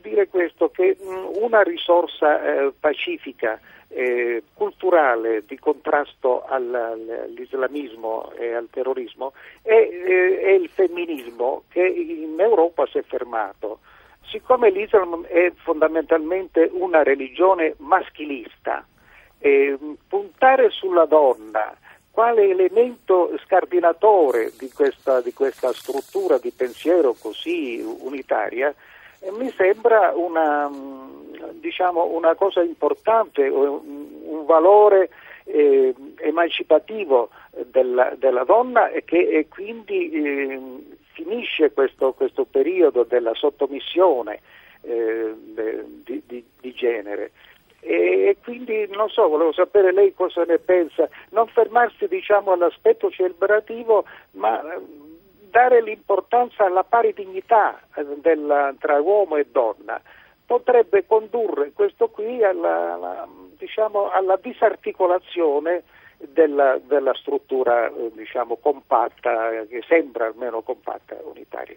dire questo, che una risorsa eh, pacifica, eh, culturale di contrasto al, all'islamismo e al terrorismo è, eh, è il femminismo che in Europa si è fermato. Siccome l'Islam è fondamentalmente una religione maschilista, puntare sulla donna quale elemento scardinatore di questa, di questa struttura di pensiero così unitaria mi sembra una, diciamo, una, cosa importante, un, un valore eh, emancipativo della, della, donna e che e quindi eh, finisce questo, questo, periodo della sottomissione eh, di, di, di genere. E quindi non so, volevo sapere lei cosa ne pensa, non fermarsi diciamo all'aspetto celebrativo ma eh, dare l'importanza alla pari dignità eh, della, tra uomo e donna potrebbe condurre questo qui alla, alla, diciamo, alla disarticolazione della, della struttura eh, diciamo, compatta, che sembra almeno compatta unitaria.